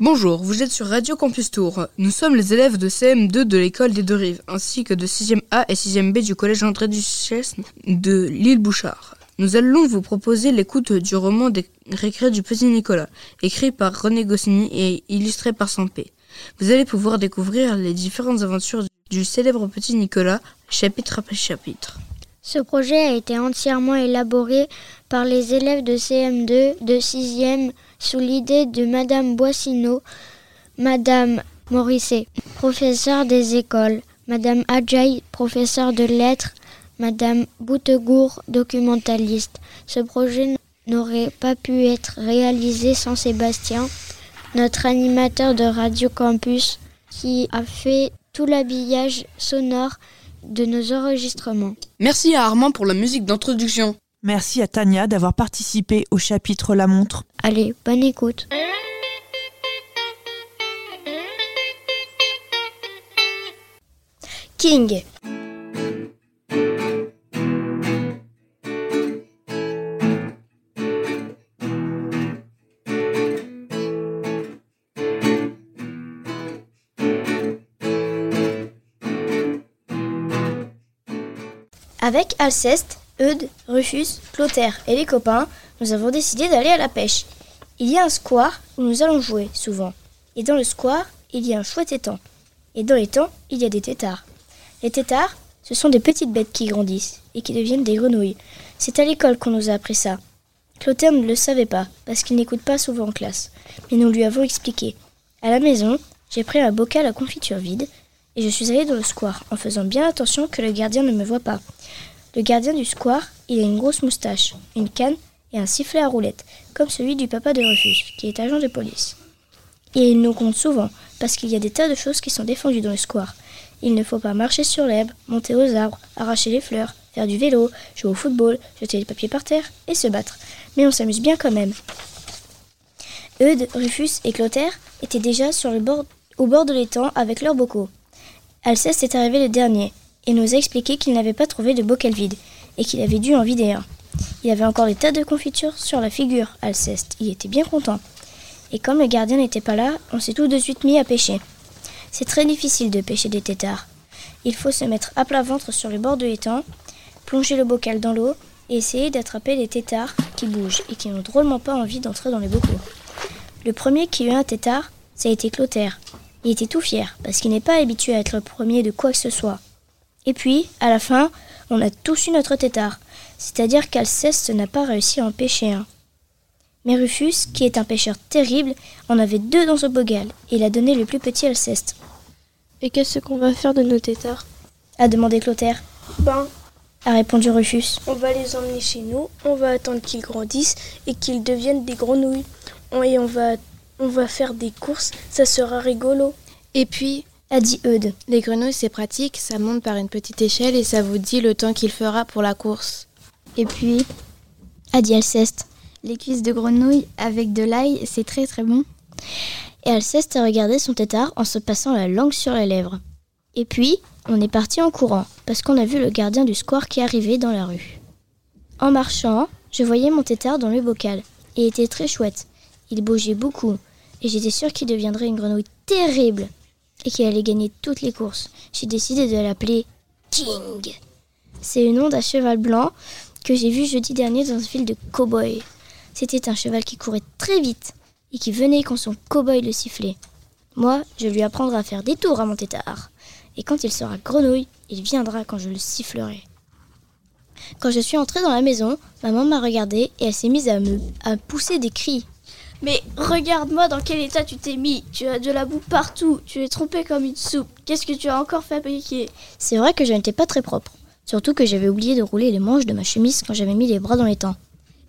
Bonjour, vous êtes sur Radio Campus Tour. Nous sommes les élèves de CM2 de l'école des Deux-Rives, ainsi que de 6e A et 6e B du collège André Duchesne de l'île Bouchard. Nous allons vous proposer l'écoute du roman des récrés du petit Nicolas, écrit par René Goscinny et illustré par Sampé. Vous allez pouvoir découvrir les différentes aventures du célèbre petit Nicolas, chapitre après chapitre. Ce projet a été entièrement élaboré par les élèves de CM2 de 6e sous l'idée de Madame Boissineau, Madame Morisset, professeure des écoles, Madame Adjaï, professeure de lettres, Madame Boutegour, documentaliste. Ce projet n'aurait pas pu être réalisé sans Sébastien, notre animateur de Radio Campus, qui a fait tout l'habillage sonore de nos enregistrements. Merci à Armand pour la musique d'introduction. Merci à Tania d'avoir participé au chapitre La montre. Allez, bonne écoute. King. Avec Alceste, Eudes, Rufus, Clotaire et les copains, nous avons décidé d'aller à la pêche. Il y a un square où nous allons jouer souvent. Et dans le square, il y a un chouette étang. Et dans l'étang, il y a des têtards. Les têtards, ce sont des petites bêtes qui grandissent et qui deviennent des grenouilles. C'est à l'école qu'on nous a appris ça. Clotaire ne le savait pas, parce qu'il n'écoute pas souvent en classe. Mais nous lui avons expliqué. À la maison, j'ai pris un bocal à confiture vide et je suis allée dans le square en faisant bien attention que le gardien ne me voit pas. Le gardien du square, il a une grosse moustache, une canne et un sifflet à roulette, comme celui du papa de Rufus, qui est agent de police. Et il nous compte souvent, parce qu'il y a des tas de choses qui sont défendues dans le square. Il ne faut pas marcher sur l'herbe, monter aux arbres, arracher les fleurs, faire du vélo, jouer au football, jeter les papiers par terre et se battre. Mais on s'amuse bien quand même. Eudes, Rufus et Clotaire étaient déjà au bord de l'étang avec leurs bocaux. Alceste est arrivé le dernier et nous a expliqué qu'il n'avait pas trouvé de bocal vide et qu'il avait dû en vider un. Il avait encore des tas de confitures sur la figure, Alceste. Il était bien content. Et comme le gardien n'était pas là, on s'est tout de suite mis à pêcher. C'est très difficile de pêcher des têtards. Il faut se mettre à plat ventre sur le bord de l'étang, plonger le bocal dans l'eau et essayer d'attraper les têtards qui bougent et qui n'ont drôlement pas envie d'entrer dans les bocaux. Le premier qui eut un tétard, ça a été Clotaire. Il était tout fier parce qu'il n'est pas habitué à être le premier de quoi que ce soit. Et puis, à la fin, on a tous eu notre tétard, c'est-à-dire qu'Alceste n'a pas réussi à en pêcher un. Mais Rufus, qui est un pêcheur terrible, en avait deux dans son bogal, et il a donné le plus petit Alceste. Et qu'est-ce qu'on va faire de nos tétards? A demandé Clotaire. Ben, a répondu Rufus. on va les emmener chez nous, on va attendre qu'ils grandissent et qu'ils deviennent des grenouilles. Et on va, on va faire des courses, ça sera rigolo. Et puis, A dit Eudes. les grenouilles, c'est pratique, ça monte par une petite échelle et ça vous dit le temps qu'il fera pour la course. Et puis, A dit Alceste. les cuisses de grenouille avec de l'ail, c'est très très bon. Et Alceste a regardé son tétard en se passant la langue sur les lèvres. Et puis, on est parti en courant, parce qu'on a vu le gardien du square qui arrivait dans la rue. En marchant, je voyais mon tétard dans le bocal, et il était très chouette. Il bougeait beaucoup, et j'étais sûre qu'il deviendrait une grenouille terrible, et qu'il allait gagner toutes les courses. J'ai décidé de l'appeler King. C'est le nom d'un cheval blanc que j'ai vu jeudi dernier dans un film de cow-boy. C'était un cheval qui courait très vite et qui venait quand son cow-boy le sifflait. Moi, je lui apprendrai à faire des tours à mon tétard. Et quand il sera grenouille, il viendra quand je le sifflerai. Quand je suis entrée dans la maison, maman m'a regardée et elle s'est mise à me à pousser des cris. Mais regarde-moi dans quel état tu t'es mis. Tu as de la boue partout. Tu es trompé comme une soupe. Qu'est-ce que tu as encore fabriqué C'est vrai que je n'étais pas très propre. Surtout que j'avais oublié de rouler les manches de ma chemise quand j'avais mis les bras dans les temps.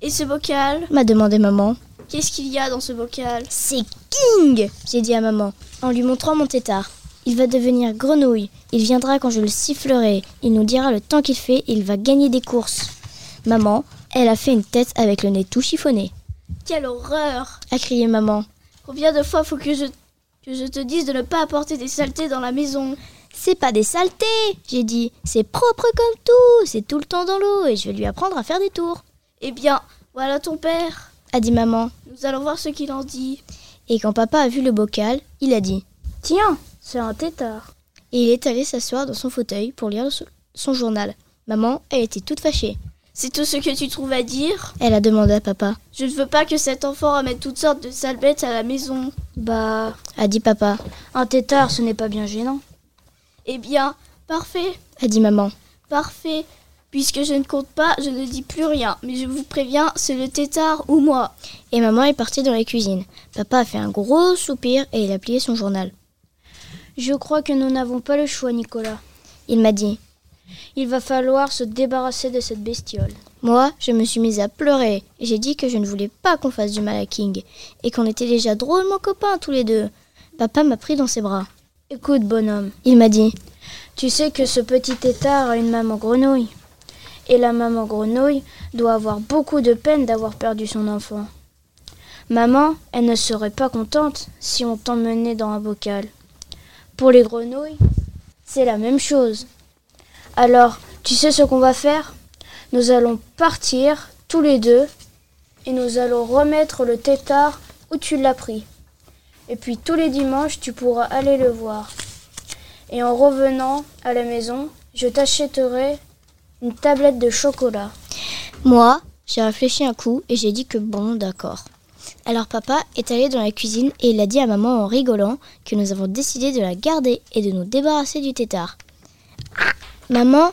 Et ce bocal M'a demandé maman. Qu'est-ce qu'il y a dans ce bocal C'est King J'ai dit à maman, en lui montrant mon tétard. Il va devenir grenouille. Il viendra quand je le sifflerai. Il nous dira le temps qu'il fait et il va gagner des courses. Maman, elle a fait une tête avec le nez tout chiffonné. Quelle horreur A crié maman. Combien de fois faut que je, que je te dise de ne pas apporter des saletés dans la maison? C'est pas des saletés, j'ai dit. C'est propre comme tout. C'est tout le temps dans l'eau et je vais lui apprendre à faire des tours. Eh bien, voilà ton père. A dit maman. Nous allons voir ce qu'il en dit. Et quand papa a vu le bocal, il a dit Tiens, c'est un tétard. Et il est allé s'asseoir dans son fauteuil pour lire son journal. Maman, elle était toute fâchée. C'est tout ce que tu trouves à dire Elle a demandé à papa. Je ne veux pas que cet enfant ramène toutes sortes de sales bêtes à la maison. Bah, a dit papa. Un tétard, ce n'est pas bien gênant. Eh bien, parfait, a dit maman. Parfait. Puisque je ne compte pas, je ne dis plus rien. Mais je vous préviens, c'est le tétard ou moi. Et maman est partie dans la cuisine. Papa a fait un gros soupir et il a plié son journal. Je crois que nous n'avons pas le choix, Nicolas. Il m'a dit. Il va falloir se débarrasser de cette bestiole. Moi, je me suis mise à pleurer et j'ai dit que je ne voulais pas qu'on fasse du mal à King et qu'on était déjà drôlement copains tous les deux. Papa m'a pris dans ses bras. Écoute, bonhomme, il m'a dit. Tu sais que ce petit tétard a une maman grenouille. Et la maman grenouille doit avoir beaucoup de peine d'avoir perdu son enfant. Maman, elle ne serait pas contente si on t'emmenait dans un bocal. Pour les grenouilles, c'est la même chose. Alors, tu sais ce qu'on va faire? Nous allons partir tous les deux et nous allons remettre le tétard où tu l'as pris. Et puis tous les dimanches, tu pourras aller le voir. Et en revenant à la maison, je t'achèterai une tablette de chocolat. Moi, j'ai réfléchi un coup et j'ai dit que bon, d'accord. Alors papa est allé dans la cuisine et il a dit à maman en rigolant que nous avons décidé de la garder et de nous débarrasser du tétard. Maman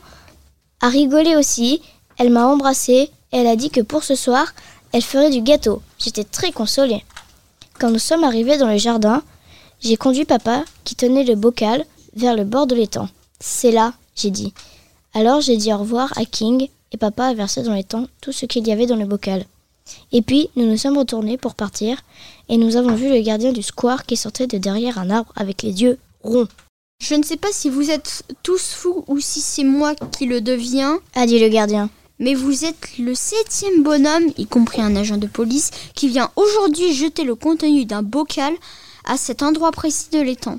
a rigolé aussi, elle m'a embrassée et elle a dit que pour ce soir, elle ferait du gâteau. J'étais très consolée. Quand nous sommes arrivés dans le jardin, j'ai conduit papa, qui tenait le bocal, vers le bord de l'étang. C'est là, j'ai dit. Alors j'ai dit au revoir à King et papa a versé dans l'étang tout ce qu'il y avait dans le bocal. Et puis nous nous sommes retournés pour partir et nous avons vu le gardien du square qui sortait de derrière un arbre avec les yeux ronds. Je ne sais pas si vous êtes tous fous ou si c'est moi qui le deviens, a dit le gardien. Mais vous êtes le septième bonhomme, y compris un agent de police, qui vient aujourd'hui jeter le contenu d'un bocal à cet endroit précis de l'étang.